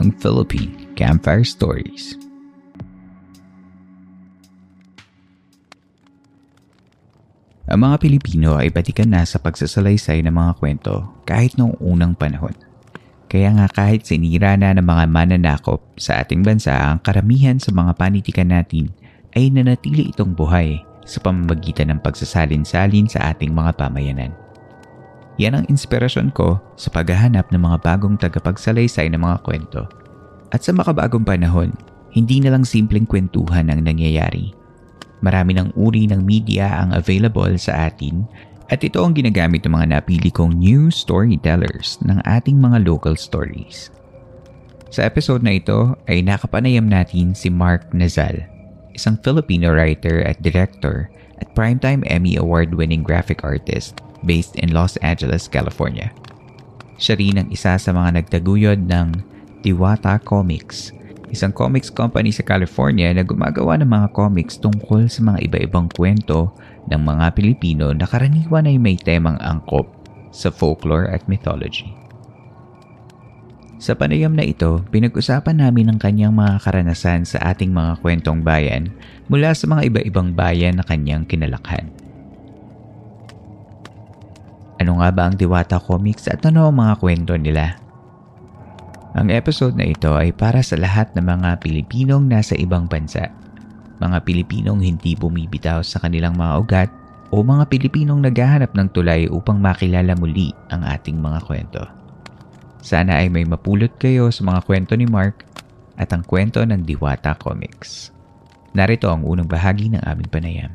ang Philippine Campfire Stories. Ang mga Pilipino ay batikan na sa pagsasalaysay ng mga kwento kahit noong unang panahon. Kaya nga kahit sinira na ng mga mananakop sa ating bansa ang karamihan sa mga panitikan natin ay nanatili itong buhay sa pamamagitan ng pagsasalin-salin sa ating mga pamayanan. Yan ang inspirasyon ko sa paghahanap ng mga bagong tagapagsalaysay ng mga kwento. At sa makabagong panahon, hindi na lang simpleng kwentuhan ang nangyayari. Marami ng uri ng media ang available sa atin at ito ang ginagamit ng mga napili kong new storytellers ng ating mga local stories. Sa episode na ito ay nakapanayam natin si Mark Nazal, isang Filipino writer at director at Primetime Emmy Award-winning graphic artist based in Los Angeles, California. Siya rin ang isa sa mga nagtaguyod ng Diwata Comics, isang comics company sa California na gumagawa ng mga comics tungkol sa mga iba-ibang kwento ng mga Pilipino na karaniwan ay may temang angkop sa folklore at mythology. Sa panayam na ito, pinag-usapan namin ang kanyang mga karanasan sa ating mga kwentong bayan mula sa mga iba-ibang bayan na kanyang kinalakhan. Ano nga ba ang Diwata Comics at ano ang mga kwento nila? Ang episode na ito ay para sa lahat ng mga Pilipinong nasa ibang bansa. Mga Pilipinong hindi bumibitaw sa kanilang mga ugat o mga Pilipinong naghahanap ng tulay upang makilala muli ang ating mga kwento. Sana ay may mapulot kayo sa mga kwento ni Mark at ang kwento ng Diwata Comics. Narito ang unang bahagi ng aming panayam.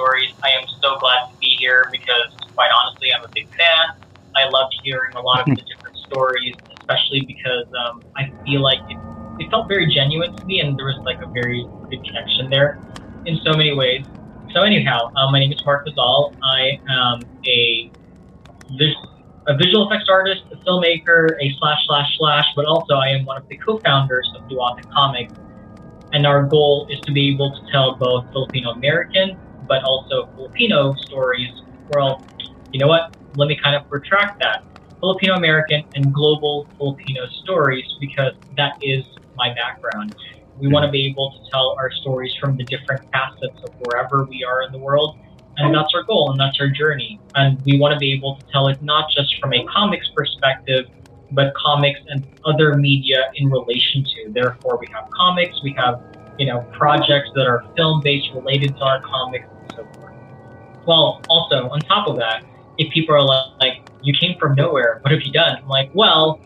Stories. I am so glad to be here because, quite honestly, I'm a big fan. I loved hearing a lot of the different stories, especially because um, I feel like it, it felt very genuine to me and there was like a very good connection there in so many ways. So, anyhow, um, my name is Mark Nazal. I am a, vis- a visual effects artist, a filmmaker, a slash slash slash, but also I am one of the co founders of Diwata Comics and our goal is to be able to tell both Filipino American but also Filipino stories. Well, you know what? Let me kind of retract that. Filipino American and global Filipino stories because that is my background. We want to be able to tell our stories from the different facets of wherever we are in the world. And that's our goal and that's our journey. And we want to be able to tell it not just from a comics perspective, but comics and other media in relation to. Therefore, we have comics, we have you know projects that are film based related to our comics and so forth. Well, also on top of that, if people are like, "You came from nowhere, what have you done?" I'm like, "Well,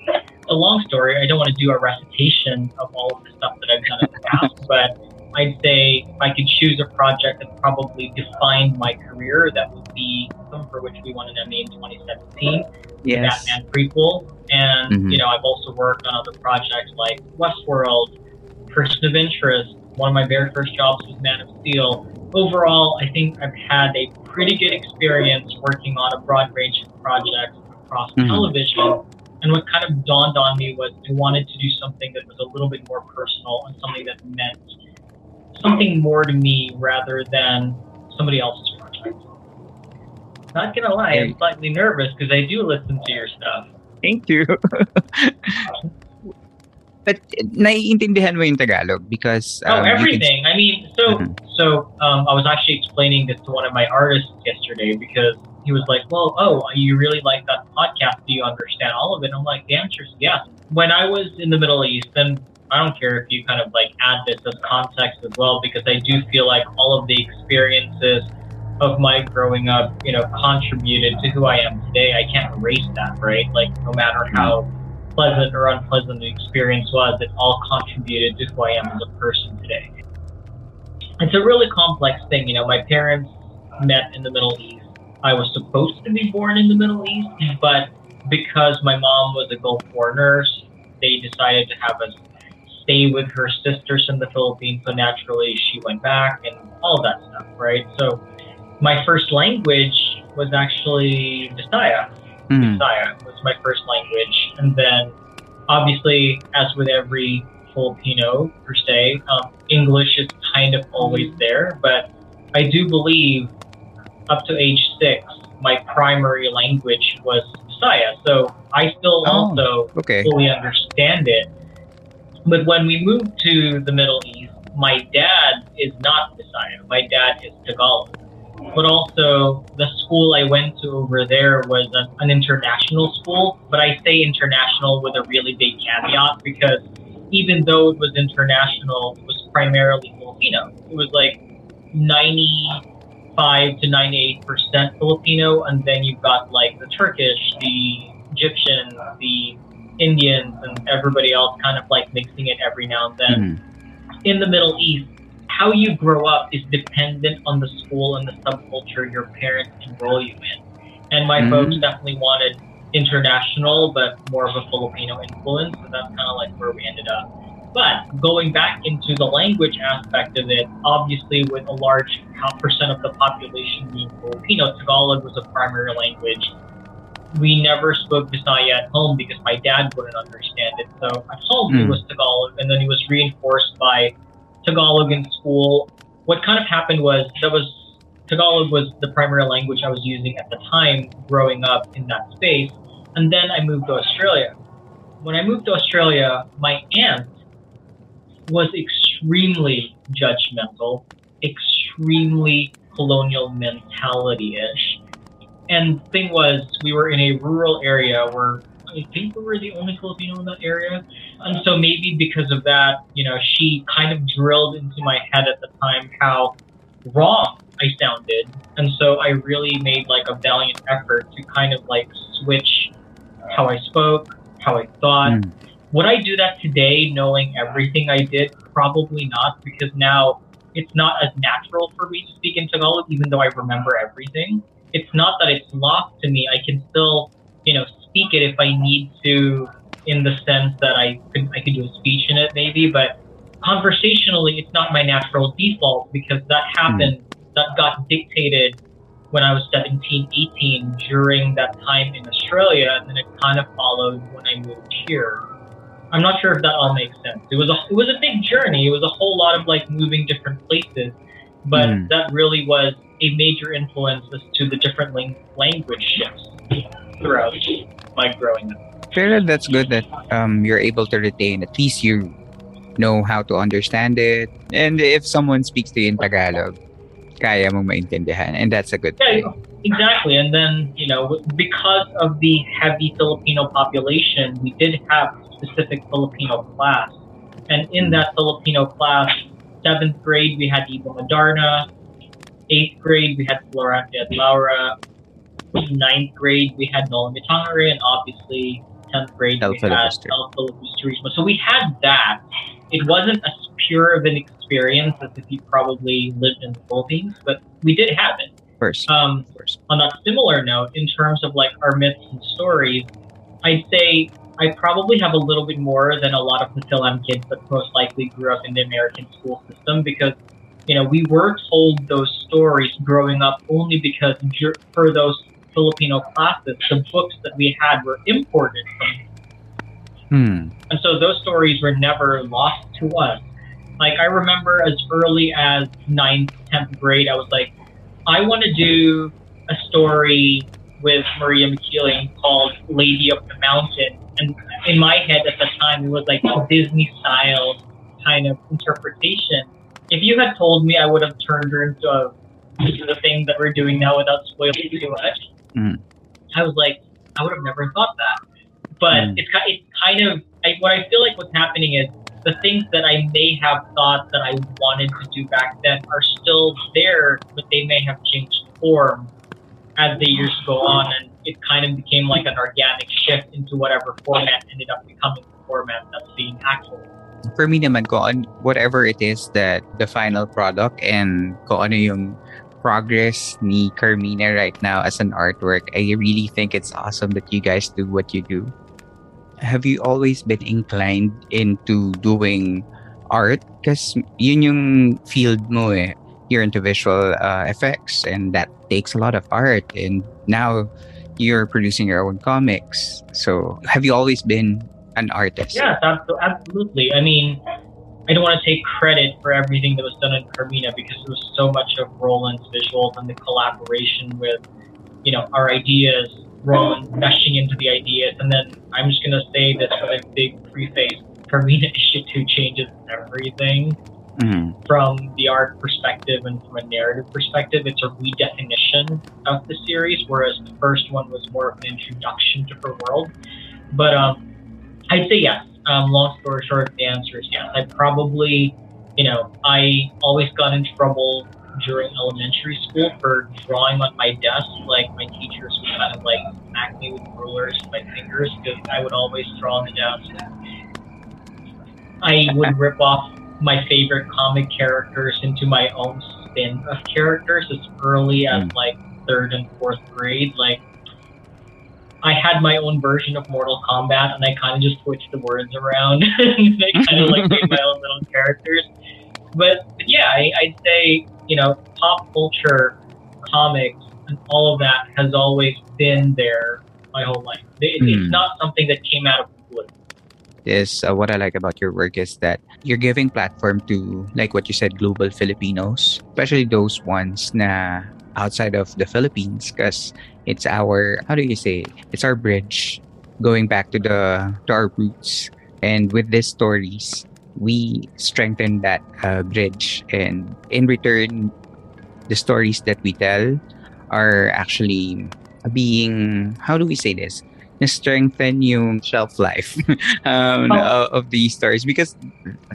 a long story. I don't want to do a recitation of all of the stuff that I've done in the past, but." I'd say if I could choose a project that probably defined my career, that would be something for which we won an Emmy in 2017, the Batman prequel. And, Mhm. you know, I've also worked on other projects like Westworld, Person of Interest. One of my very first jobs was Man of Steel. Overall, I think I've had a pretty good experience working on a broad range of projects across Mhm. television. And what kind of dawned on me was I wanted to do something that was a little bit more personal and something that meant something more to me rather than somebody else's project. Not gonna lie, I'm slightly nervous because I do listen to your stuff. Thank you. But naiintindihan mo yung Tagalog because Oh, um, can- everything. I mean, so Mhm. so um, I was actually explaining this to one of my artists yesterday because he was like, "Well, oh, you really like that podcast? Do you understand all of it?" I'm like, "The answer is yes." When I was in the Middle East, and I don't care if you kind of like add this as context as well, because I do feel like all of the experiences of my growing up, you know, contributed to who I am today. I can't erase that, right? Like, no matter how pleasant or unpleasant the experience was, it all contributed to who I am as a person today. It's a really complex thing. You know, my parents met in the Middle East. I was supposed to be born in the Middle East, but because my mom was a Gulf War nurse, they decided to have us stay with her sisters in the Philippines. So naturally, she went back and all that stuff, right? So my first language was actually Visaya. Mm. Was my first language, and then obviously, as with every Filipino per se, um, English is kind of always there. But I do believe up to age six, my primary language was Visaya, so I still Oh. also Okay. fully understand it. But when we moved to the Middle East, my dad is not Visaya. My dad is Tagalog. But also, the school I went to over there was an, an international school. But I say international with a really big caveat because even though it was international, it was primarily Filipino. It was like 95 to 98% Filipino, and then you've got like the Turkish, the Egyptian, the Indians, and everybody else kind of like mixing it every now and then Mhm. in the Middle East, how you grow up is dependent on the school and the subculture your parents enroll you in. And my Mhm. folks definitely wanted international, but more of a Filipino influence. So that's kind of like where we ended up. But going back into the language aspect of it, obviously with a large percent of the population being Filipino, Tagalog was a primary language. We never spoke Visaya at home because my dad wouldn't understand it. So at home it Mm. was Tagalog, and then it was reinforced by Tagalog in school. What kind of happened was that was Tagalog was the primary language I was using at the time growing up in that space. And then I moved to Australia. When I moved to Australia, my aunt was extremely judgmental, extremely colonial mentality ish. And thing was, we were in a rural area where I think we were the only Filipino in that area. And so maybe because of that, you know, she kind of drilled into my head at the time how wrong I sounded. And so I really made like a valiant effort to kind of like switch how I spoke, how I thought. Mm. Would I do that today knowing everything I did? Probably not, because now it's not as natural for me to speak in Tagalog, even though I remember everything. It's not that it's lost to me. I can still, you know, speak it if I need to, in the sense that I could I could do a speech in it maybe, but conversationally, it's not my natural default because that happened. That got dictated when I was 17, 18 during that time in Australia, and then it kind of followed when I moved here. I'm not sure if that all makes sense. It was a it was a big journey. It was a whole lot of like moving different places, but Mm. that really was a major influence as to the different language shifts throughout my growing up. Pero that's good that um you're able to retain. At least you know how to understand it. And if someone speaks to you in Tagalog, kaya mong maintindihan. And that's a good Yeah, thing. exactly. And then, you know, because of the heavy Filipino population, we did have specific Filipino class. And in that Filipino class, seventh grade, we had Ibong Adarna. Eighth grade, we had Florante Laura. Ninth grade, we had Noli Me Tangere. And obviously, 10th grade, El we had. El Filibusterismo. So we had that. It wasn't as pure of an experience as if you probably lived in the Philippines, but we did have it. First, Um, course. on that similar note, in terms of like our myths and stories, I'd say I probably have a little bit more than a lot of the Philam kids that most likely grew up in the American school system because you know, we were told those stories growing up only because for those Filipino classes, the books that we had were imported from. Hmm. And so those stories were never lost to us. Like I remember as early as ninth, tenth grade, I was like, I want to do a story with Maria Makiling called Lady of the Mountain. And in my head at the time, it was like a Disney style kind of interpretation. If you had told me, I would have turned her into a into the thing that we're doing now without spoiling too much. Mm. I was like, I would have never thought that. But Mm. it's it's kind of I, what I feel like what's happening is the things that I may have thought that I wanted to do back then are still there, but they may have changed form as the years go on, and it kind of became like an organic shift into whatever format ended up becoming the format that's being actual. For me naman, an- whatever it is that the final product and kung ano yung progress ni Carmina right now as an artwork, I really think it's awesome that you guys do what you do. Have you always been inclined into doing art? Because yun yung field mo eh. You're into visual uh, effects and that takes a lot of art. And now you're producing your own comics. So have you always been an artist? Yes, absolutely. I mean, I don't want to take credit for everything that was done in Carmina because it was so much of Roland's visuals and the collaboration with, you know, our ideas, Roland meshing into the ideas, and then I'm just gonna say this with a big preface: Carmina issue two changes everything Mhm. from the art perspective and from a narrative perspective. It's a redefinition of the series, whereas the first one was more of an introduction to her world. But um, I'd say yes. Um, long story short, the answer is yes. I probably, you know, I always got in trouble during elementary school for drawing on my desk. Like my teachers would kind of like smack me with rulers in my fingers because I would always draw on the desk. I would rip off my favorite comic characters into my own spin of characters as early as like third and fourth grade. Like I had my own version of Mortal Kombat, and I kind of just switched the words around. and I kind of like made my own little characters. But, but yeah, I, I'd say you know pop culture, comics, and all of that has always been there my whole life. It, Hmm. It's not something that came out of the blue. is uh, what I like about your work is that you're giving platform to like what you said global Filipinos especially those ones na outside of the Philippines because it's our how do you say? It's our bridge going back to the to our roots. And with these stories we strengthen that uh, bridge. And in return the stories that we tell are actually being how do we say this? Strengthen your shelf life um, Oh. of, these stories. Because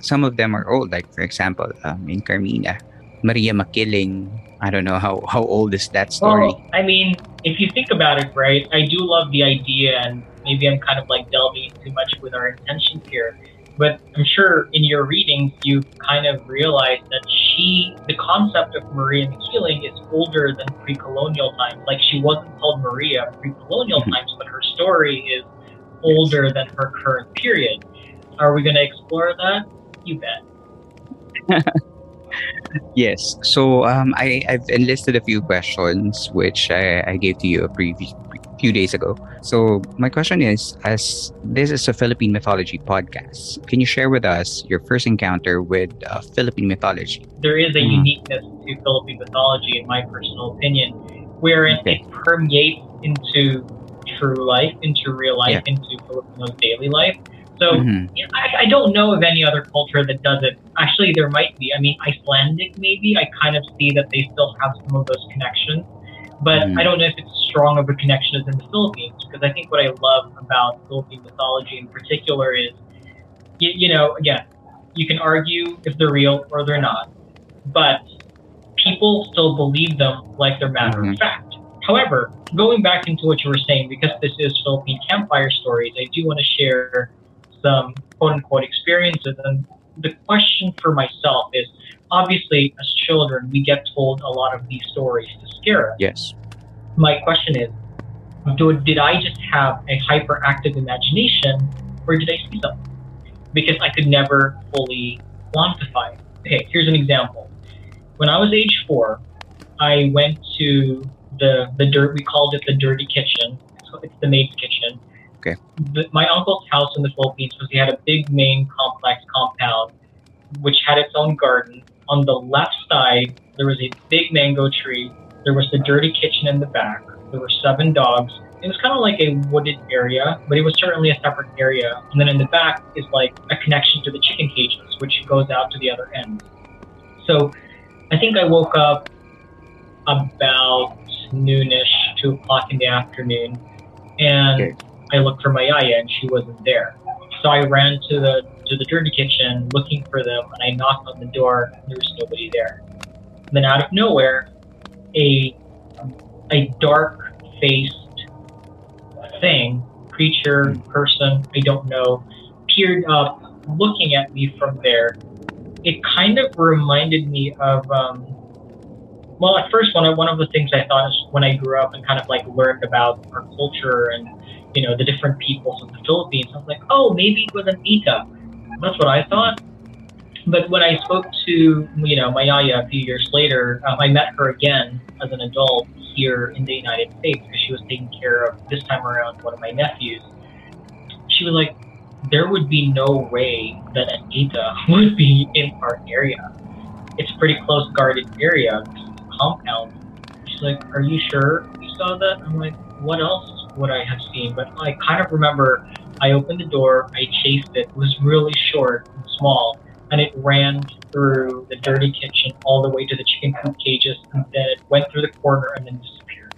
some of them are old. Like for example, um, in Carmina, Maria Makiling. I don't know how how old is that story. Well, I mean, if you think about it, right, I do love the idea, and maybe I'm kind of like delving too much with our intentions here. But I'm sure in your readings, you kind of realized that she, the concept of Maria Makiling is older than pre colonial times. Like, she wasn't called Maria pre colonial Mhm. times, but her story is older than her current period. Are we going to explore that? You bet. Yes. So um, I I've enlisted a few questions which I, I gave to you a previous few days ago. So my question is, as this is a Philippine mythology podcast, can you share with us your first encounter with uh, Philippine mythology? there is a Mhm. uniqueness to Philippine mythology, in my personal opinion, wherein Okay. it permeates into true life, into real life, into Filipino's daily life. So Mhm. I, I don't know of any other culture that does it. Actually, there might be. I mean, Icelandic maybe. I kind of see that they still have some of those connections, but Mhm. I don't know if it's as strong of a connection as in the Philippines. Because I think what I love about Philippine mythology in particular is, you, you know, again, you can argue if they're real or they're not, but people still believe them like they're matter Mhm. of fact. However, going back into what you were saying, because this is Philippine campfire stories, I do want to share some quote unquote experiences. And the question for myself is obviously, as children, we get told a lot of these stories to scare us. Yes. My question is do, did I just have a hyperactive imagination or did I see something? Because I could never fully quantify it. Okay, here's an example. when I was age four, I went to the the dirt. We called it the dirty kitchen. So it's the maid's kitchen. Okay. My uncle's house in the Philippines was he had a big main complex compound, which had its own garden. On the left side, there was a big mango tree. There was the dirty kitchen in the back. There were seven dogs. It was kind of like a wooded area, but it was certainly a separate area. And then in the back is like a connection to the chicken cages, which goes out to the other end. So I think I woke up about noonish, two o'clock in the afternoon, and Okay. I looked for my yaya, and she wasn't there. So I ran to the to the dirty kitchen looking for them, and I knocked on the door. And there was nobody there. And then out of nowhere, a a dark faced thing, creature, person, I don't know, peered up, looking at me from there. It kind of reminded me of um, well, at first, one of one of the things I thought is when I grew up and kind of like learned about our culture and you know the different peoples of the Philippines, I was like, oh, maybe it was an Ita. That's what I thought. But when I spoke to you know my yaya a few years later, um, I met her again as an adult here in the United States because she was taking care of this time around one of my nephews. She was like, there would be no way that an Ita would be in our area. It's a pretty close guarded area compound. She's like, Are you sure you saw that? I'm like, What else would I have seen? But I kind of remember I opened the door, I chased it. It was really short and small, and it ran through the dirty kitchen all the way to the chicken coop cages, and then it went through the corner and then disappeared.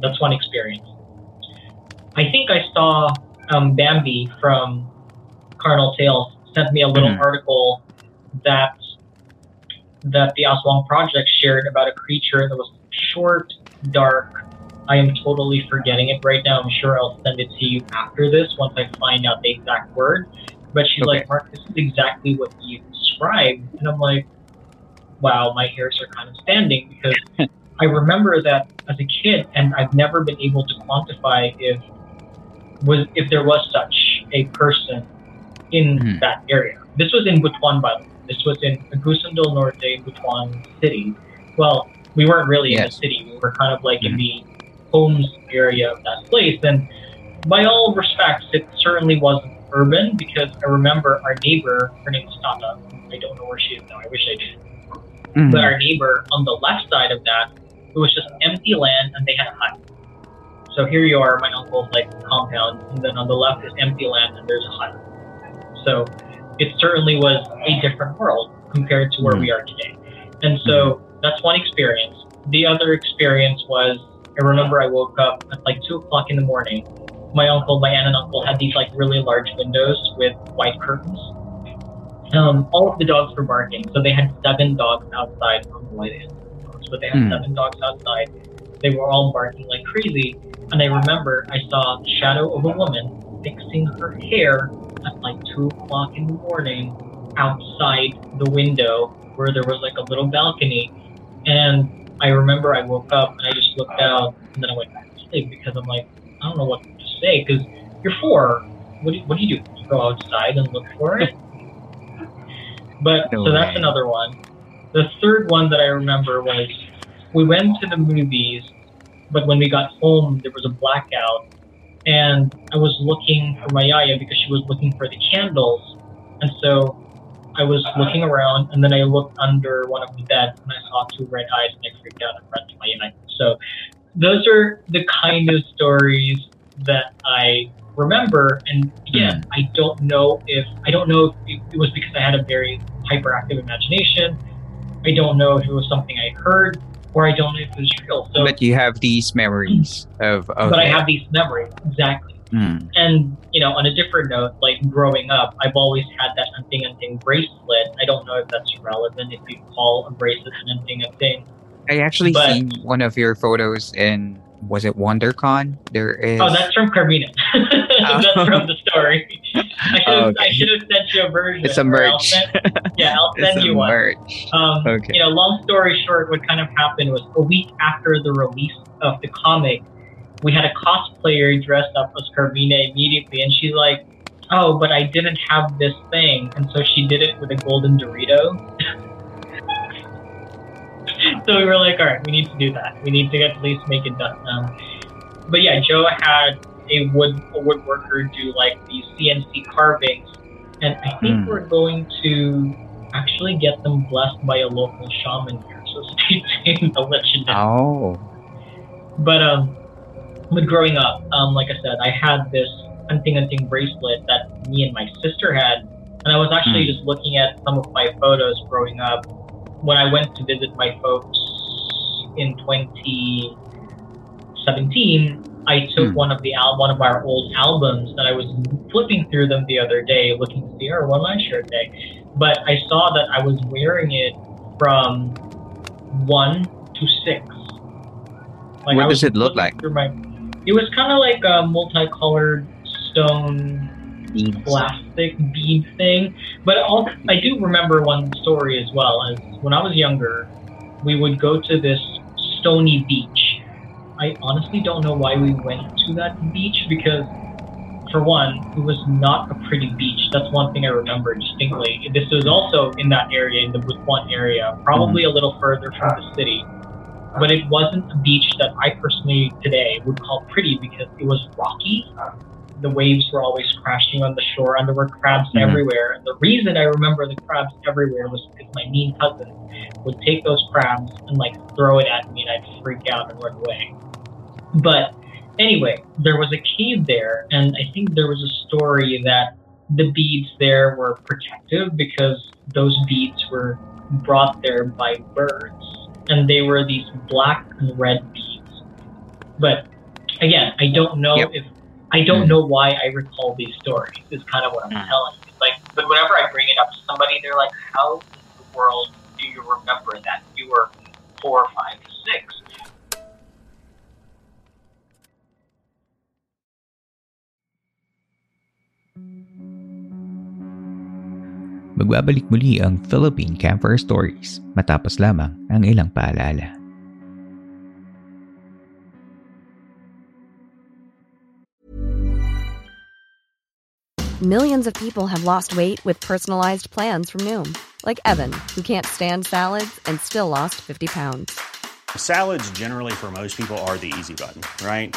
That's one experience. I think I saw um, Bambi from Carnal Tales sent me a little Mhm. article that that the Aswang Project shared about a creature that was short, dark. I am totally forgetting it right now. I'm sure I'll send it to you after this once I find out the exact word. But she's Okay. like, Mark, this is exactly what you described. And I'm like, wow, my hairs are kind of standing because I remember that as a kid, and I've never been able to quantify if was if there was such a person in Mhm. that area. This was in Butuan, by the way. This was in Agusan del Norte, Butuan City. Well, we weren't really in the city. We were kind of like in the homes area of that place. And by all respects, it certainly wasn't urban because I remember our neighbor, her name was Tata. I don't know where she is now. I wish I did. Mhm. But our neighbor on the left side of that, it was just empty land and they had a hut. So here you are, my uncle's like compound, and then on the left is empty land and there's a hut. So it certainly was a different world compared to where we are today. And so that's one experience. The other experience was I remember I woke up at like two o'clock in the morning. My uncle, my aunt and uncle had these like really large windows with white curtains. Um, all of the dogs were barking, so they had seven dogs outside on the way in. So they had Hmm. seven dogs outside. They were all barking like crazy. And I remember I saw the shadow of a woman fixing her hair at like two o'clock in the morning outside the window where there was like a little balcony. And I remember I woke up and I just looked out and then I went back to sleep because I'm like, I don't know what to say because you're four. What do, what do you do? You go outside and look for it? but No so that's way. another one. The third one that I remember was we went to the movies, but when we got home, there was a blackout. And I was looking for my yaya because she was looking for the candles. And so I was looking around, and then I looked under one of the beds, and I saw two red eyes, and I freaked out and ran to my yaya. So those are the kind of stories that I remember. And again, hmm. I don't know if I don't know if it, it was because I had a very hyperactive imagination. I don't know if it was something I heard, or I don't know if it was real. So, but you have these memories of, of but I have these memories exactly. Mm. And you know, on a different note, like growing up, I've always had that anting anting bracelet. I don't know if that's relevant if you call a bracelet an anting anting. I actually But- seen one of your photos in was it WonderCon? There is Oh, that's from Carmina. that's from the story. I should have, Oh, okay. I should have sent you a version. it's a or I'll merch. send- yeah, I'll it's send a you one. merch. Um, Okay. You know, long story short, what kind of happened was a week after the release of the comic, we had a cosplayer dressed up as Carmina immediately, and she's like, "Oh, but I didn't have this thing," and so she did it with a golden Dorito. so we were like, all right, we need to do that. We need to at least make it done. Um, but yeah, Joe had a wood a woodworker do like these CNC carvings, and I think Hmm. we're going to actually get them blessed by a local shaman here. So stay tuned. I'll let you know. Oh. But um, but growing up, um, like I said, I had this anting anting bracelet that me and my sister had, and I was actually Hmm. just looking at some of my photos growing up when I went to visit my folks in 2017. I took Hmm. one of the al- one of our old albums, that I was flipping through them the other day, looking to see, oh, what am I sure day? But I saw that I was wearing it from one to six. Like, What was does it look like? through my- it was kind of like a multicolored stone Beads. plastic bead thing. But also, I do remember one story as well. As when I was younger, we would go to this stony beach. I honestly don't know why we went to that beach because, for one, it was not a pretty beach. That's one thing I remember distinctly. This was also in that area, in the Butuan area, probably mm-hmm. a little further from the city. But it wasn't a beach that I personally today would call pretty because it was rocky the waves were always crashing on the shore and there were crabs Mhm. everywhere. And the reason I remember the crabs everywhere was because my mean cousin would take those crabs and like throw it at me and I'd freak out and run away. But anyway, there was a cave there and I think there was a story that the beads there were protective because those beads were brought there by birds and they were these black and red beads. But again, I don't know Yep. if I don't Mm. know why I recall these stories. Is kind of what I'm Mm. telling you. Like, but whenever I bring it up to somebody, they're like, "How in the world do you remember that? You were four, five, six. Magbabalik muli ang Philippine Camper Stories matapos lamang ang ilang paalala. Millions of people have lost weight with personalized plans from Noom, like Evan, who can't stand salads and still lost 50 pounds. Salads, generally, for most people, are the easy button, right?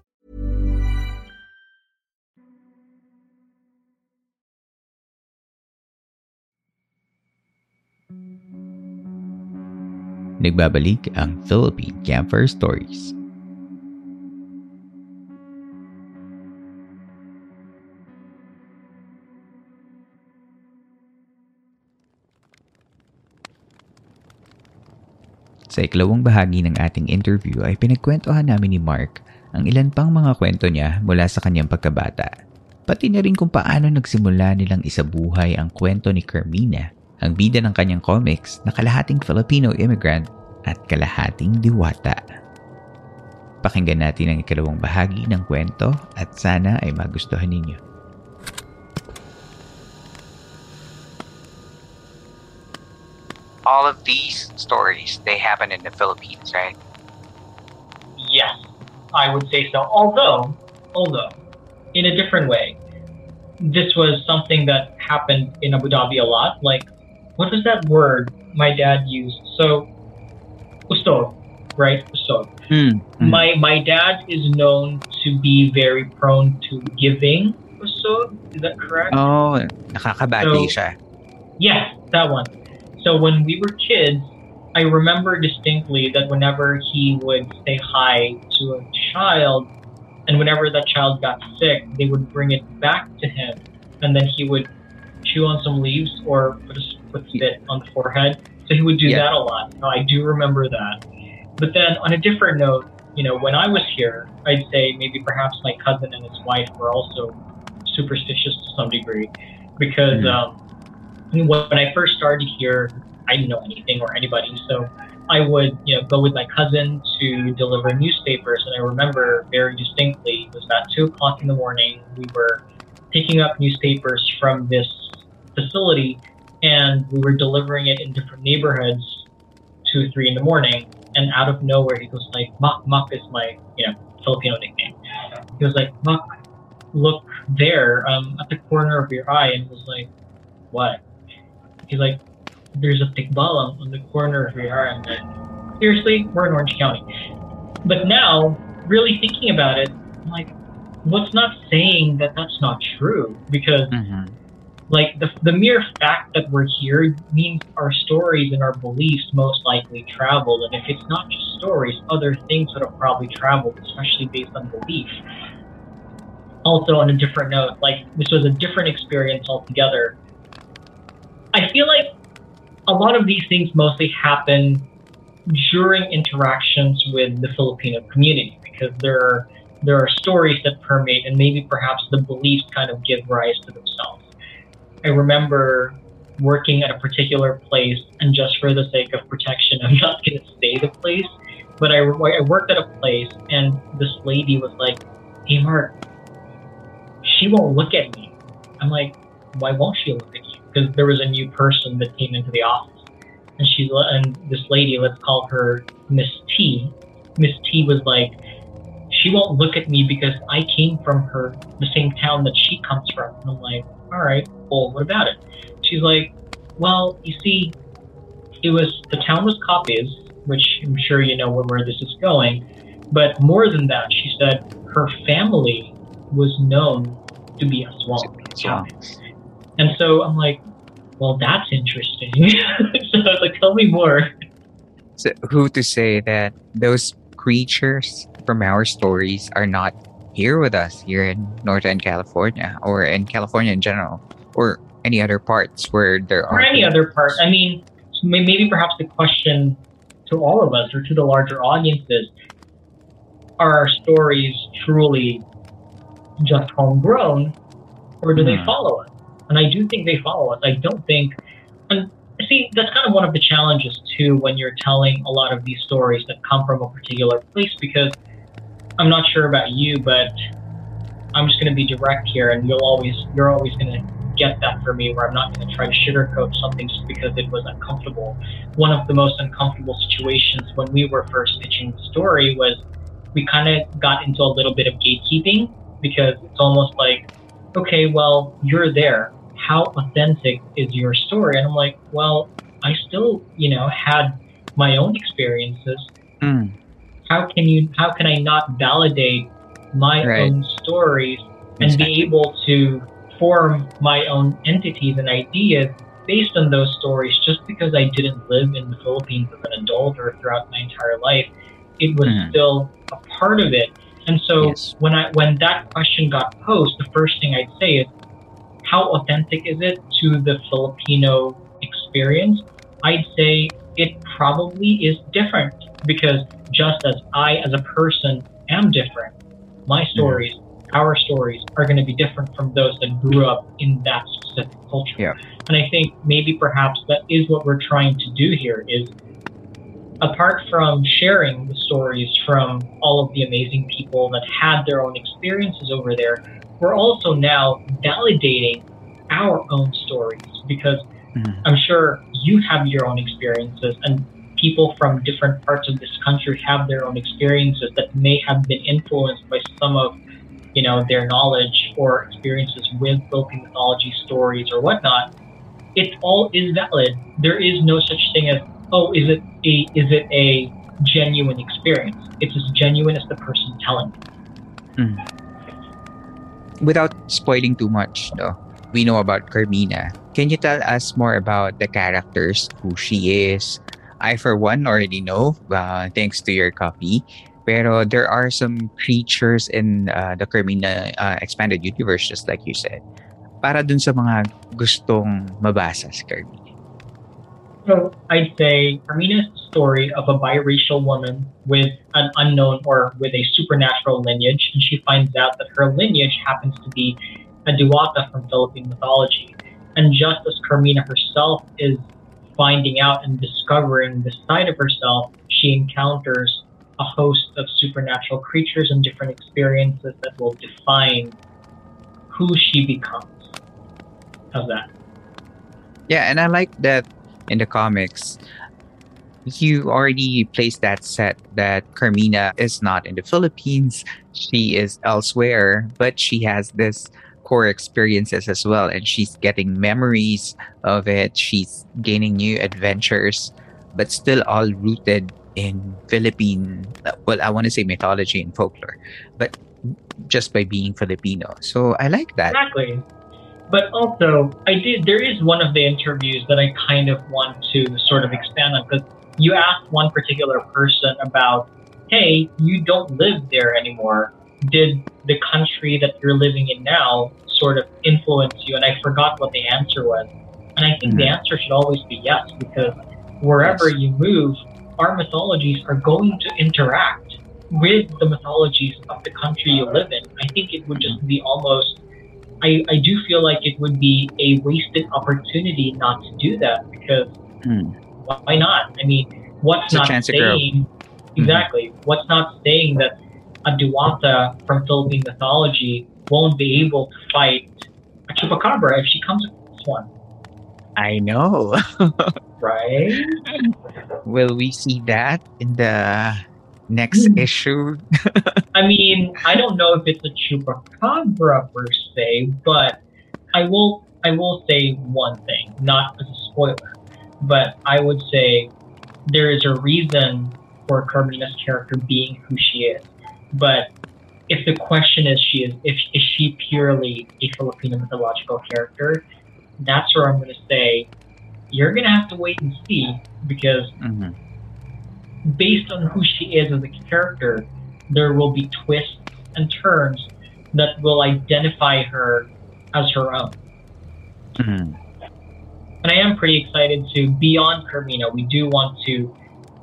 Nagbabalik ang Philippine Camper Stories. Sa ikalawang bahagi ng ating interview ay pinagkwentuhan namin ni Mark ang ilan pang mga kwento niya mula sa kanyang pagkabata. Pati na rin kung paano nagsimula nilang isabuhay ang kwento ni Carmina, ang bida ng kanyang comics na kalahating Filipino immigrant at kalahating diwata. Pakinggan natin ang ikalawang bahagi ng kwento at sana ay magustuhan ninyo. all of these stories they happen in the Philippines, right? Yes, I would say so. Although, although, in a different way, this was something that happened in Abu Dhabi a lot. Like, what was that word my dad used? So, usto, right? Usto. Hmm, hmm. My my dad is known to be very prone to giving. Usto, is that correct? Oh, nakakabati So- siya. Yeah, that one. So when we were kids, I remember distinctly that whenever he would say hi to a child, and whenever that child got sick, they would bring it back to him, and then he would chew on some leaves or put a would sit on the forehead. So he would do Yeah. that a lot. So I do remember that. But then on a different note, you know, when I was here, I'd say maybe perhaps my cousin and his wife were also superstitious to some degree because Mhm. um, when I first started here, I didn't know anything or anybody. So I would, you know, go with my cousin to deliver newspapers. And I remember very distinctly, it was about two o'clock in the morning. We were picking up newspapers from this facility and we were delivering it in different neighborhoods two, three in the morning. And out of nowhere, he goes like, Mak, Mak is my, you know, Filipino nickname. He was like, Mak, look there um, at the corner of your eye. And was like, what? He's like, there's a tikbalang on the corner of your eye. I'm like, seriously? We're in Orange County. But now, really thinking about it, I'm like, what's not saying that that's not true? Because Mhm. Like the, the mere fact that we're here means our stories and our beliefs most likely traveled and if it's not just stories other things would have probably traveled especially based on belief also on a different note like this was a different experience altogether. I feel like a lot of these things mostly happen during interactions with the filipino community because there are there are stories that permeate and maybe perhaps the beliefs kind of give rise to themselves I remember working at a particular place, and just for the sake of protection, I'm not going to say the place, but I, I worked at a place, and this lady was like, Hey, Mark, she won't look at me. I'm like, Why won't she look at you? Because there was a new person that came into the office, and she and this lady, let's call her Miss T. Miss T was like, she won't look at me because I came from her the same town that she comes from. And I'm like, all right, well, what about it? She's like, well, you see, it was the town was Capiz, which I'm sure you know where, where this is going. But more than that, she said her family was known to be a swamp. Aswang. And so I'm like, well, that's interesting. so I was like, tell me more. So who to say that those creatures from our stories are not here with us here in Northern California or in California in general or any other parts where there or are any other parts. I mean, maybe perhaps the question to all of us or to the larger audience is are our stories truly just homegrown or do they Hmm. follow us? And I do think they follow us. I don't think, and see, that's kind of one of the challenges too when you're telling a lot of these stories that come from a particular place because I'm not sure about you, but I'm just going to be direct here, and you'll always you're always going to get that for me, where I'm not going to try to sugarcoat something just because it was uncomfortable. One of the most uncomfortable situations when we were first pitching the story was we kind of got into a little bit of gatekeeping because it's almost like, okay, well, you're there. How authentic is your story? And I'm like, well, I still, you know, had my own experiences Mm, how can you how can I not validate my Right. own stories and Exactly. be able to form my own entities and ideas based on those stories just because I didn't live in the Philippines as an adult or throughout my entire life it was Mhm. still a part of it and so Yes. when I when that question got posed the first thing I'd say is how authentic is it to the Filipino experience I'd say it probably is different because just as I, as a person, am different, my stories, our stories, are going to be different from those that grew up in that specific culture. Yeah. And I think maybe perhaps that is what we're trying to do here is apart from sharing the stories from all of the amazing people that had their own experiences over there, we're also now validating our own stories because Mhm. I'm sure you have your own experiences and people from different parts of this country have their own experiences that may have been influenced by some of you know their knowledge or experiences with Philippine mythology stories or whatnot. It all is valid. There is no such thing as oh, is it a is it a genuine experience? It's as genuine as the person telling it. Hmm. without spoiling too much though we know about Carmina can you tell us more about the characters who she is? I for one already know uh, thanks to your copy. Pero there are some creatures in uh, the Carmina uh, expanded universe just like you said para dun sa mga gustong mabasa si Carmina. So I'd say Carmina's story of a biracial woman with an unknown or with a supernatural lineage, and she finds out that her lineage happens to be a Diwata from Philippine mythology. And just as Carmina herself is finding out and discovering this side of herself, she encounters a host of supernatural creatures and different experiences that will define who she becomes. How's that? Yeah, and I like that in the comics. You already placed that set that Carmina is not in the Philippines, she is elsewhere, but she has this core experiences as well and she's getting memories of it. She's gaining new adventures but still all rooted in philippine well i want to say mythology and folklore but just by being filipino. So i like that. Exactly. But also i did there is one of the interviews that i kind of want to sort of expand on because you asked one particular person about hey you don't live there anymore. Did the country that you're living in now sort of influence you? And I forgot what the answer was. And I think mm-hmm. the answer should always be yes, because wherever yes. you move, our mythologies are going to interact with the mythologies of the country you live in. I think it would just be almost, I, I do feel like it would be a wasted opportunity not to do that because mm. why not? I mean, what's it's not saying, mm-hmm. exactly, mm-hmm. what's not saying that a Diwata from Philippine mythology won't be able to fight a chupacabra if she comes across one. I know. right? Will we see that in the next hmm. issue? I mean, I don't know if it's a chupacabra per se, but I will I will say one thing, not as a spoiler, but I would say there is a reason for Carmina's character being who she is. But if the question is she is if is she purely a Filipino mythological character, that's where I'm going to say you're going to have to wait and see because mm-hmm. based on who she is as a character, there will be twists and turns that will identify her as her own. Mm-hmm. And I am pretty excited to beyond Carmina. We do want to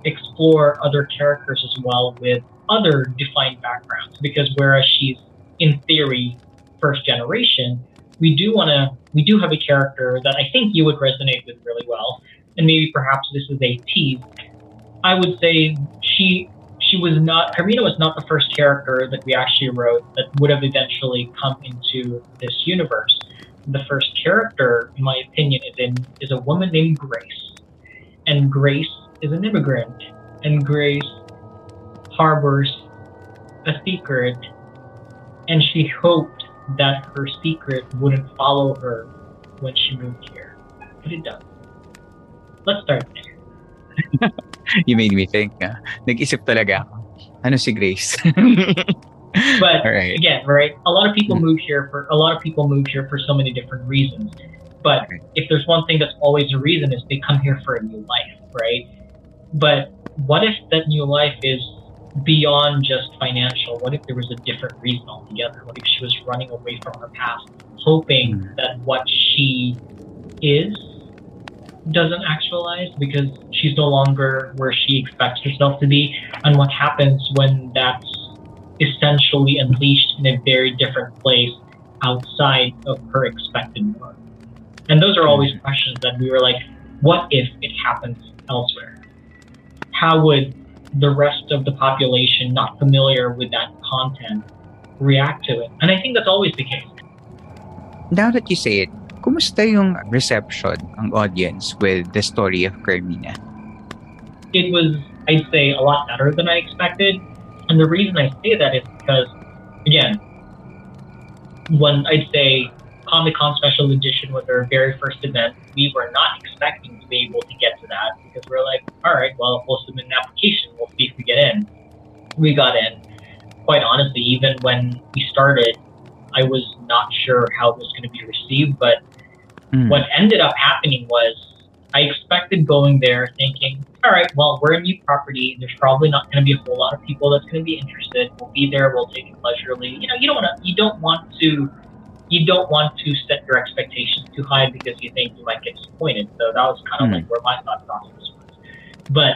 explore other characters as well with other defined backgrounds because whereas she's in theory first generation, we do want to we do have a character that I think you would resonate with really well, and maybe perhaps this is a tease. I would say she she was not Carmina was not the first character that we actually wrote that would have eventually come into this universe. The first character, in my opinion, is in is a woman named Grace, and Grace is an immigrant, and Grace harbors a secret, and she hoped that her secret wouldn't follow her when she moved here. But it does. Let's start there. you made me think. Uh, nag-isip talaga ako. Ano si Grace? but right. again, right? A lot of people move here for a lot of people move here for so many different reasons. But if there's one thing that's always a reason is they come here for a new life, right? But what if that new life is beyond just financial? What if there was a different reason altogether? What if she was running away from her past, hoping mm. that what she is doesn't actualize because she's no longer where she expects herself to be? And what happens when that's essentially unleashed in a very different place outside of her expected world? And those are always mm. questions that we were like, what if it happens elsewhere? How would the rest of the population not familiar with that content react to it. And I think that's always the case. Now that you say it, kumusta yung reception ang audience with the story of Carmina? It was, I'd say, a lot better than I expected. And the reason I say that is because, again, when I'd say Comic Con Special Edition was our very first event. We were not expecting to be able to get to that because we're like, all right, well, we'll submit an application. We'll see if we get in. We got in. Quite honestly, even when we started, I was not sure how it was going to be received. But mm. what ended up happening was I expected going there thinking, all right, well, we're a new property. There's probably not going to be a whole lot of people that's going to be interested. We'll be there. We'll take it leisurely. You know, you don't want to, you don't want to you don't want to set your expectations too high because you think you might get disappointed. So that was kind of Mm. like where my thought process was. But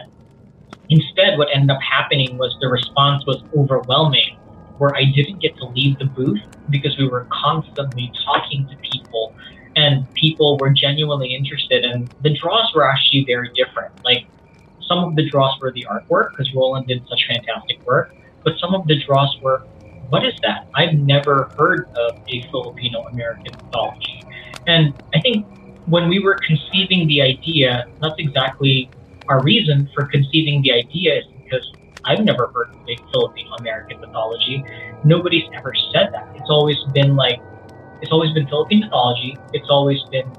instead, what ended up happening was the response was overwhelming, where I didn't get to leave the booth because we were constantly talking to people and people were genuinely interested. And the draws were actually very different. Like some of the draws were the artwork because Roland did such fantastic work, but some of the draws were, what is that? I've never heard of a Filipino American mythology. And I think when we were conceiving the idea, that's exactly our reason for conceiving the idea is because I've never heard of a Filipino American mythology. Nobody's ever said that. It's always been like, it's always been Philippine mythology. It's always been,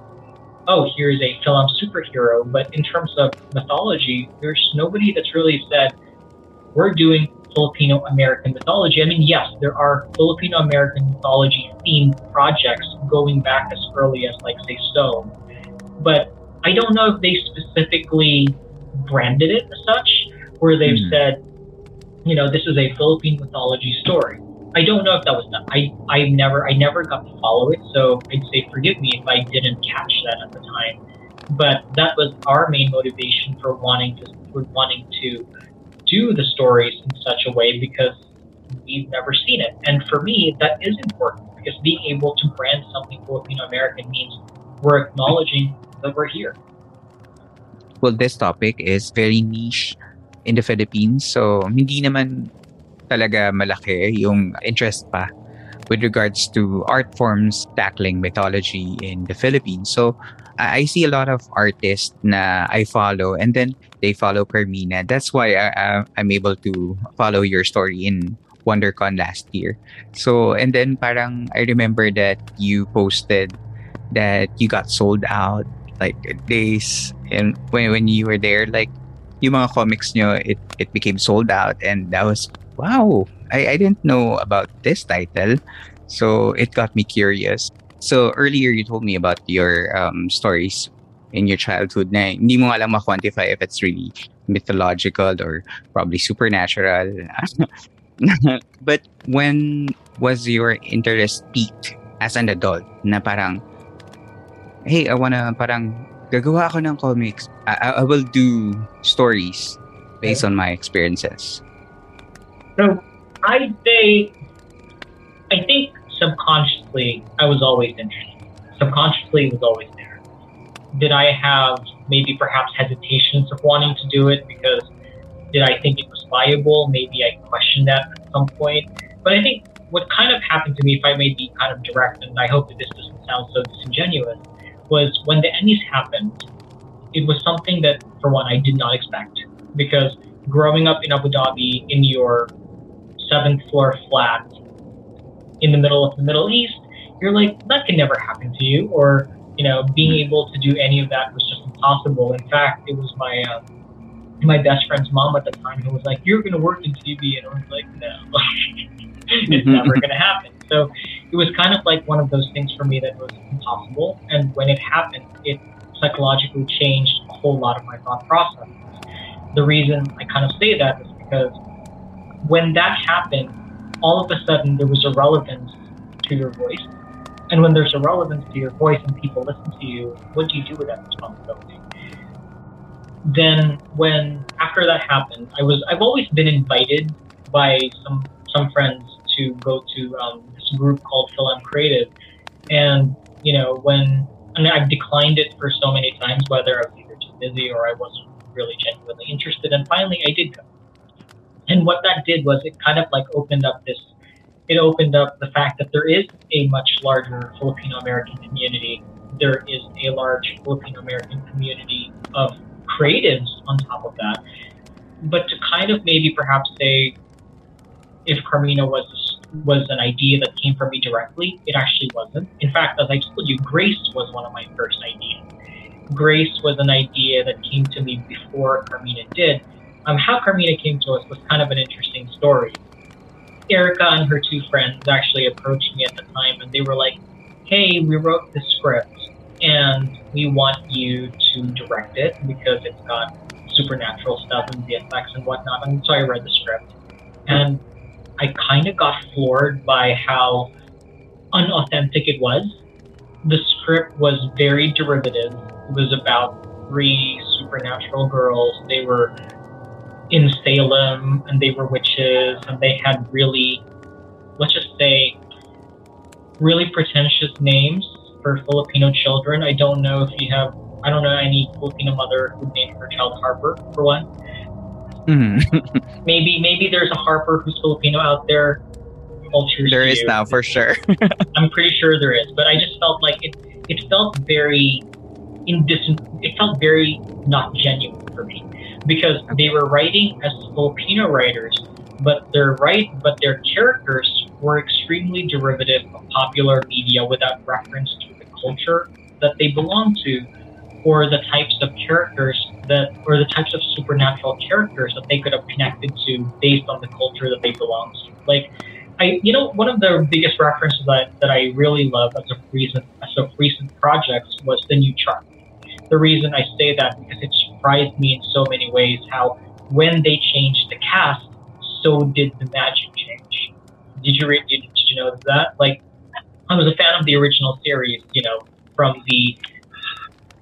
oh, here's a film superhero. But in terms of mythology, there's nobody that's really said, we're doing Filipino American mythology. I mean, yes, there are Filipino American mythology themed projects going back as early as, like, say, Stone. But I don't know if they specifically branded it as such, where they've Mhm. said, you know, this is a Philippine mythology story. I don't know if that was done. I I never I never got to follow it, so I'd say forgive me if I didn't catch that at the time. But that was our main motivation for wanting to for wanting to do the stories in such a way because we've never seen it. And for me, that is important because being able to brand something Filipino American means we're acknowledging that we're here. Well, this topic is very niche in the Philippines. So, hindi naman talaga malaki yung interest pa with regards to art forms tackling mythology in the Philippines. So, I see a lot of artists na I follow and then they follow Carmina. That's why I, I, I'm able to follow your story in WonderCon last year. So, and then parang I remember that you posted that you got sold out like days and when, when you were there like yung mga comics nyo it, it became sold out and that was wow I, I didn't know about this title so it got me curious so earlier you told me about your um, stories in your childhood na hindi mo alam ma-quantify if it's really mythological or probably supernatural but when was your interest peaked as an adult na parang hey, I wanna parang gagawa ako ng comics. I, I, I will do stories based on my experiences. So I'd say, I think subconsciously I was always interested. Subconsciously it was always there. Did I have maybe perhaps hesitations of wanting to do it because did I think it was viable? Maybe I questioned that at some point. But I think what kind of happened to me, if I may be kind of direct, and I hope that this doesn't sound so disingenuous, was when the Emmys happened, it was something that, for one, I did not expect. Because growing up in Abu Dhabi in your seventh floor flat in the middle of the Middle East, you're like, that can never happen to you. Or, you know, being able to do any of that was just impossible. In fact, it was my um, my best friend's mom at the time who was like, "You're going to work in TV," and I was like, "No, it's never going to happen." So it was kind of like one of those things for me that was impossible. And when it happened, it psychologically changed a whole lot of my thought process. The reason I kind of say that is because when that happened, all of a sudden there was a relevance to your voice. And when there's a relevance to your voice and people listen to you, what do you do with that responsibility? Then when after that happened, I was I've always been invited by some some friends to go to um, this group called FilAm Creative, and you know when I mean I've declined it for so many times, whether I was either too busy or I wasn't really genuinely interested, and finally I did go. And what that did was it kind of like opened up this. It opened up the fact that there is a much larger Filipino American community. There is a large Filipino American community of creatives on top of that. But to kind of maybe perhaps say, if Carmina was was an idea that came from me directly, it actually wasn't. In fact, as I told you, Grace was one of my first ideas. Grace was an idea that came to me before Carmina did. Um, how Carmina came to us was kind of an interesting story. Erica and her two friends actually approached me at the time, and they were like, "Hey, we wrote this script, and we want you to direct it because it's got supernatural stuff and VFX and whatnot." And so I read the script, and I kind of got floored by how unauthentic it was. The script was very derivative. It was about three supernatural girls. They were in Salem and they were witches and they had really, let's just say, really pretentious names for Filipino children. I don't know if you have, I don't know any Filipino mother who named her child Harper, for one. Mhm. Maybe, maybe there's a Harper who's Filipino out there. There is you. now for sure. I'm pretty sure there is, but I just felt like it. It felt very indis- It felt very not genuine for me because they were writing as Filipino writers, but their right, but their characters were extremely derivative of popular media without reference to the culture that they belong to, or the types of characters that, or the types of supernatural characters that they could have connected to based on the culture that they belong to. Like I, you know, one of the biggest references that, that I really love as of recent as of recent projects was the new Charmed. The reason I say that because it surprised me in so many ways how when they changed the cast, so did the magic change. Did you? Did, did you know that? Like, I was a fan of the original series, you know, from the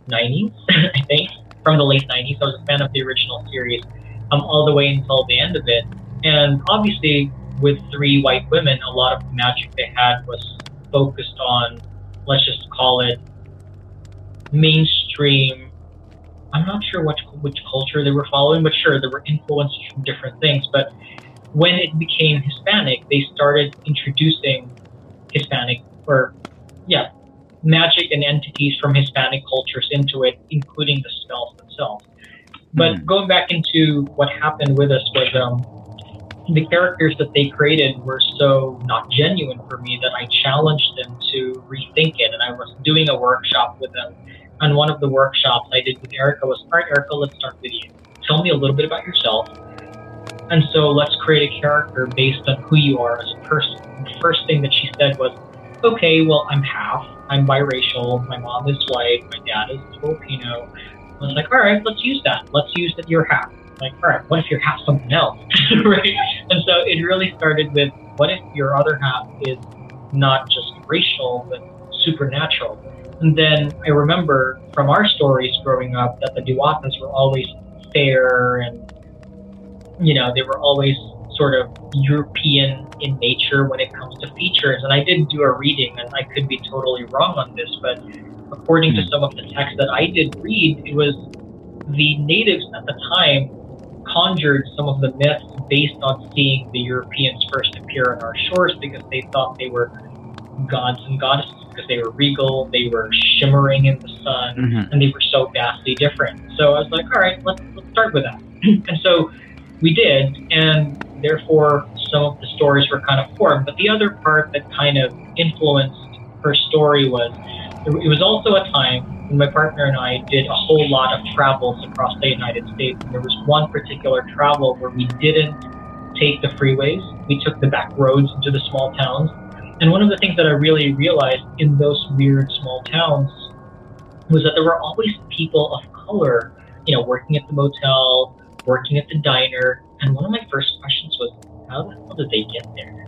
90s, I think, from the late 90s. I was a fan of the original series um, all the way until the end of it. And obviously, with three white women, a lot of the magic they had was focused on, let's just call it mainstream. I'm not sure which which culture they were following, but sure, there were influences from different things. But when it became Hispanic, they started introducing Hispanic or yeah, magic and entities from Hispanic cultures into it, including the spells themselves. But Mhm. going back into what happened with us was um, the characters that they created were so not genuine for me that I challenged them to rethink it. And I was doing a workshop with them. And one of the workshops I did with Erica was, all right, Erica, let's start with you. Tell me a little bit about yourself. And so let's create a character based on who you are as a person. The first thing that she said was, okay, well, I'm half. I'm biracial. My mom is white. My dad is Filipino. I was like, all right, let's use that. Let's use that you're half. Like, all right, what if you're half something else? right? And so it really started with what if your other half is not just racial, but supernatural? And then I remember from our stories growing up that the Diwatas were always fair and, you know, they were always sort of European in nature when it comes to features. And I did do a reading, and I could be totally wrong on this, but according to hmm. some of the text that I did read, it was the natives at the time conjured some of the myths based on seeing the Europeans first appear on our shores because they thought they were gods and goddesses because they were regal, they were shimmering in the sun, Mhm. and they were so vastly different. So I was like, all right, let's, let's start with that. and so we did, and therefore some of the stories were kind of formed. But the other part that kind of influenced her story was it was also a time when my partner and I did a whole lot of travels across the United States. And there was one particular travel where we didn't take the freeways, we took the back roads into the small towns. And one of the things that I really realized in those weird small towns was that there were always people of color, you know, working at the motel, working at the diner. And one of my first questions was, how the hell did they get there?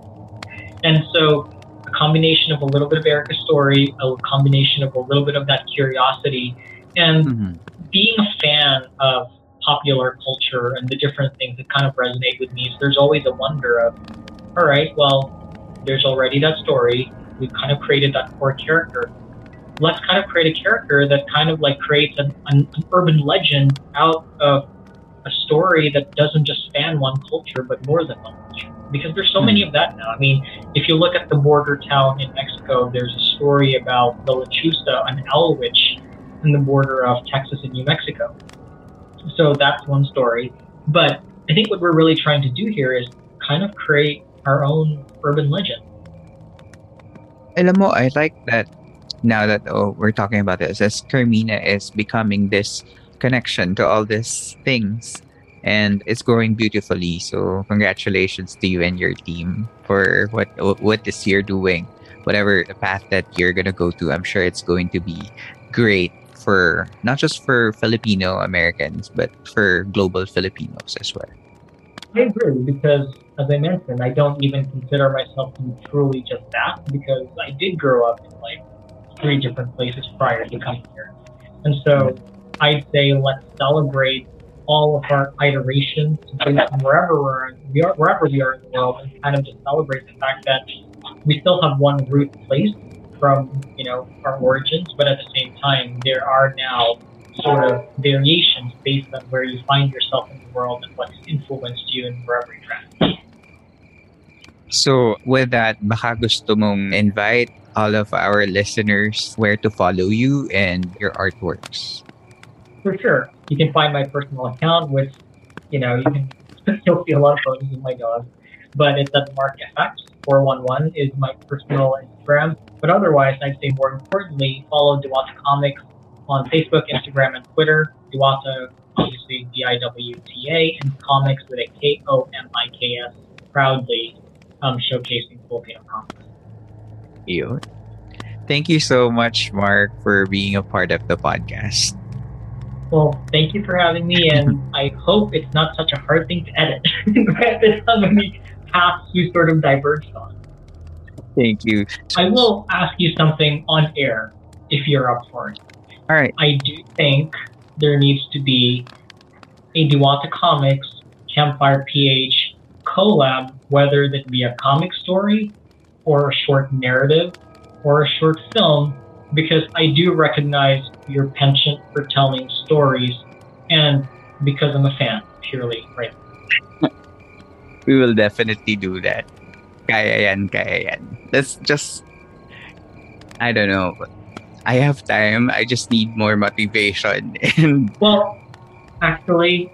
And so a combination of a little bit of Erica's story, a combination of a little bit of that curiosity, and Mhm. being a fan of popular culture and the different things that kind of resonate with me is there's always a wonder of, all right, well, there's already that story. We've kind of created that core character. Let's kind of create a character that kind of like creates an, an, an urban legend out of a story that doesn't just span one culture, but more than one culture. Because there's so hmm. many of that now. I mean, if you look at the border town in Mexico, there's a story about the Lechuza, an owl witch in the border of Texas and New Mexico. So that's one story. But I think what we're really trying to do here is kind of create our own urban legend. Alam mo, I like that now that oh, we're talking about this, as Carmina is becoming this connection to all these things and it's growing beautifully. So congratulations to you and your team for what what this year doing. Whatever the path that you're gonna go to, I'm sure it's going to be great for not just for Filipino Americans, but for global Filipinos as well. I agree because as I mentioned, I don't even consider myself to be truly just that because I did grow up in like three different places prior to coming here. And so I'd say let's celebrate all of our iterations wherever we're in, we are, wherever we are in the world and kind of just celebrate the fact that we still have one root place from you know our origins, but at the same time there are now sort of variations based on where you find yourself in world and what's influenced you and wherever you're at. So with that, baka gusto mong invite all of our listeners where to follow you and your artworks. For sure. You can find my personal account, which, you know, you can you'll see a lot of photos of my dog. But it's at Mark FX 411 is my personal Instagram. But otherwise, I'd say more importantly, follow Diwata Comics on Facebook, Instagram, and Twitter. Diwata, obviously D I W T A, and comics with a K O M I K S, proudly um, showcasing Filipino comics. You. Thank you so much, Mark, for being a part of the podcast. Well, thank you for having me, and I hope it's not such a hard thing to edit. There's so many paths we sort of diverged on. Thank you. I will ask you something on air if you're up for it. All right. I do think there needs to be a Diwata Comics Campfire PH collab, whether that be a comic story or a short narrative or a short film, because I do recognize your penchant for telling stories and because I'm a fan, purely, right? we will definitely do that. Kaya yan, kaya yan. Let's just, I don't know. I have time. I just need more motivation. And well, actually,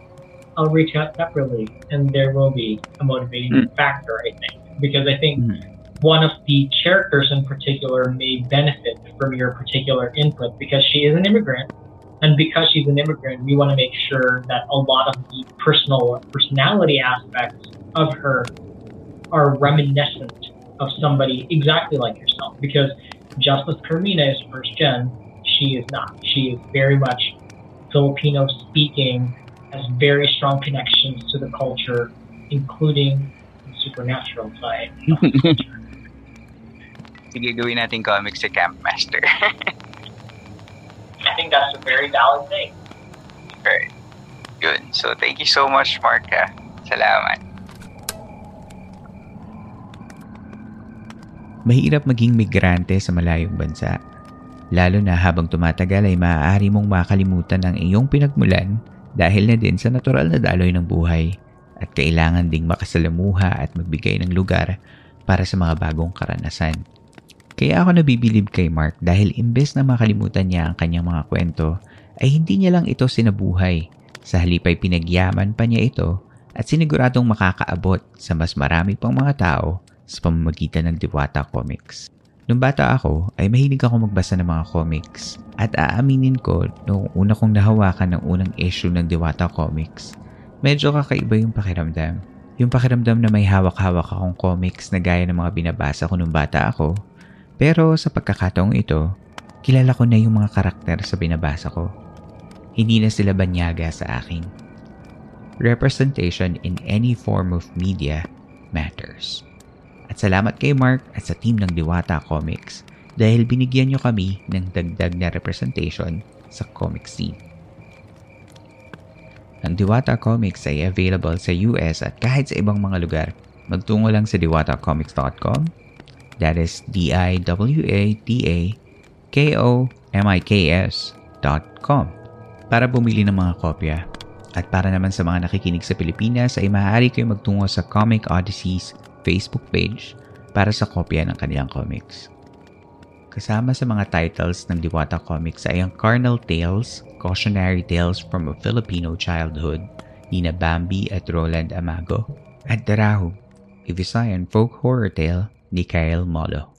I'll reach out separately, and there will be a motivating mm. factor. I think because I think mm. one of the characters in particular may benefit from your particular input because she is an immigrant, and because she's an immigrant, we want to make sure that a lot of the personal personality aspects of her are reminiscent of somebody exactly like yourself. Because just as Carmina is first gen, she is not. She is very much Filipino speaking, has very strong connections to the culture, including the supernatural side. Sige, gawin natin comics sa Camp Master. I think that's a very valid thing. Right. Good. So, thank you so much, Marka. Salamat. Mahirap maging migrante sa malayong bansa. Lalo na habang tumatagal ay maaari mong makalimutan ang iyong pinagmulan dahil na din sa natural na daloy ng buhay at kailangan ding makasalamuha at magbigay ng lugar para sa mga bagong karanasan. Kaya ako nabibilib kay Mark dahil imbes na makalimutan niya ang kanyang mga kwento, ay hindi niya lang ito sinabuhay. Sa halip ay pinagyaman pa niya ito at siniguradong makakaabot sa mas marami pang mga tao sa pamamagitan ng Diwata Comics. Nung bata ako, ay mahilig ako magbasa ng mga comics. At aaminin ko, noong una kong nahawakan ng unang issue ng Diwata Comics, medyo kakaiba yung pakiramdam. Yung pakiramdam na may hawak-hawak akong comics na gaya ng mga binabasa ko nung bata ako. Pero sa pagkakataong ito, kilala ko na yung mga karakter sa binabasa ko. Hindi na sila banyaga sa akin. Representation in any form of media matters. At salamat kay Mark at sa team ng Diwata Comics dahil binigyan nyo kami ng dagdag na representation sa comic scene. Ang Diwata Comics ay available sa US at kahit sa ibang mga lugar. Magtungo lang sa diwatacomics.com. That is D-I-W-A-T-A-K-O-M-I-K-S.com para bumili ng mga kopya. At para naman sa mga nakikinig sa Pilipinas ay maaari kayo magtungo sa Comic Odysseys Facebook page para sa kopya ng kanilang comics. Kasama sa mga titles ng Diwata Comics ay ang Carnal Tales, Cautionary Tales from a Filipino Childhood, ni na Bambi at Roland Amago, at Darahug, a Visayan folk horror tale ni Kyle Molo.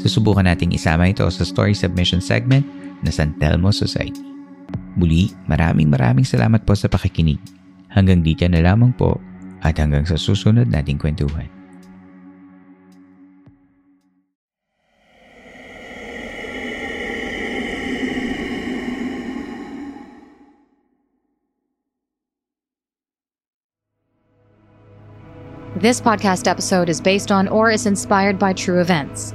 Susubukan nating isama ito sa story submission segment na San Telmo Society. Muli, maraming maraming salamat po sa pakikinig. Hanggang dito na lamang po at hanggang sa susunod nating kwentuhan. This podcast episode is based on or is inspired by true events.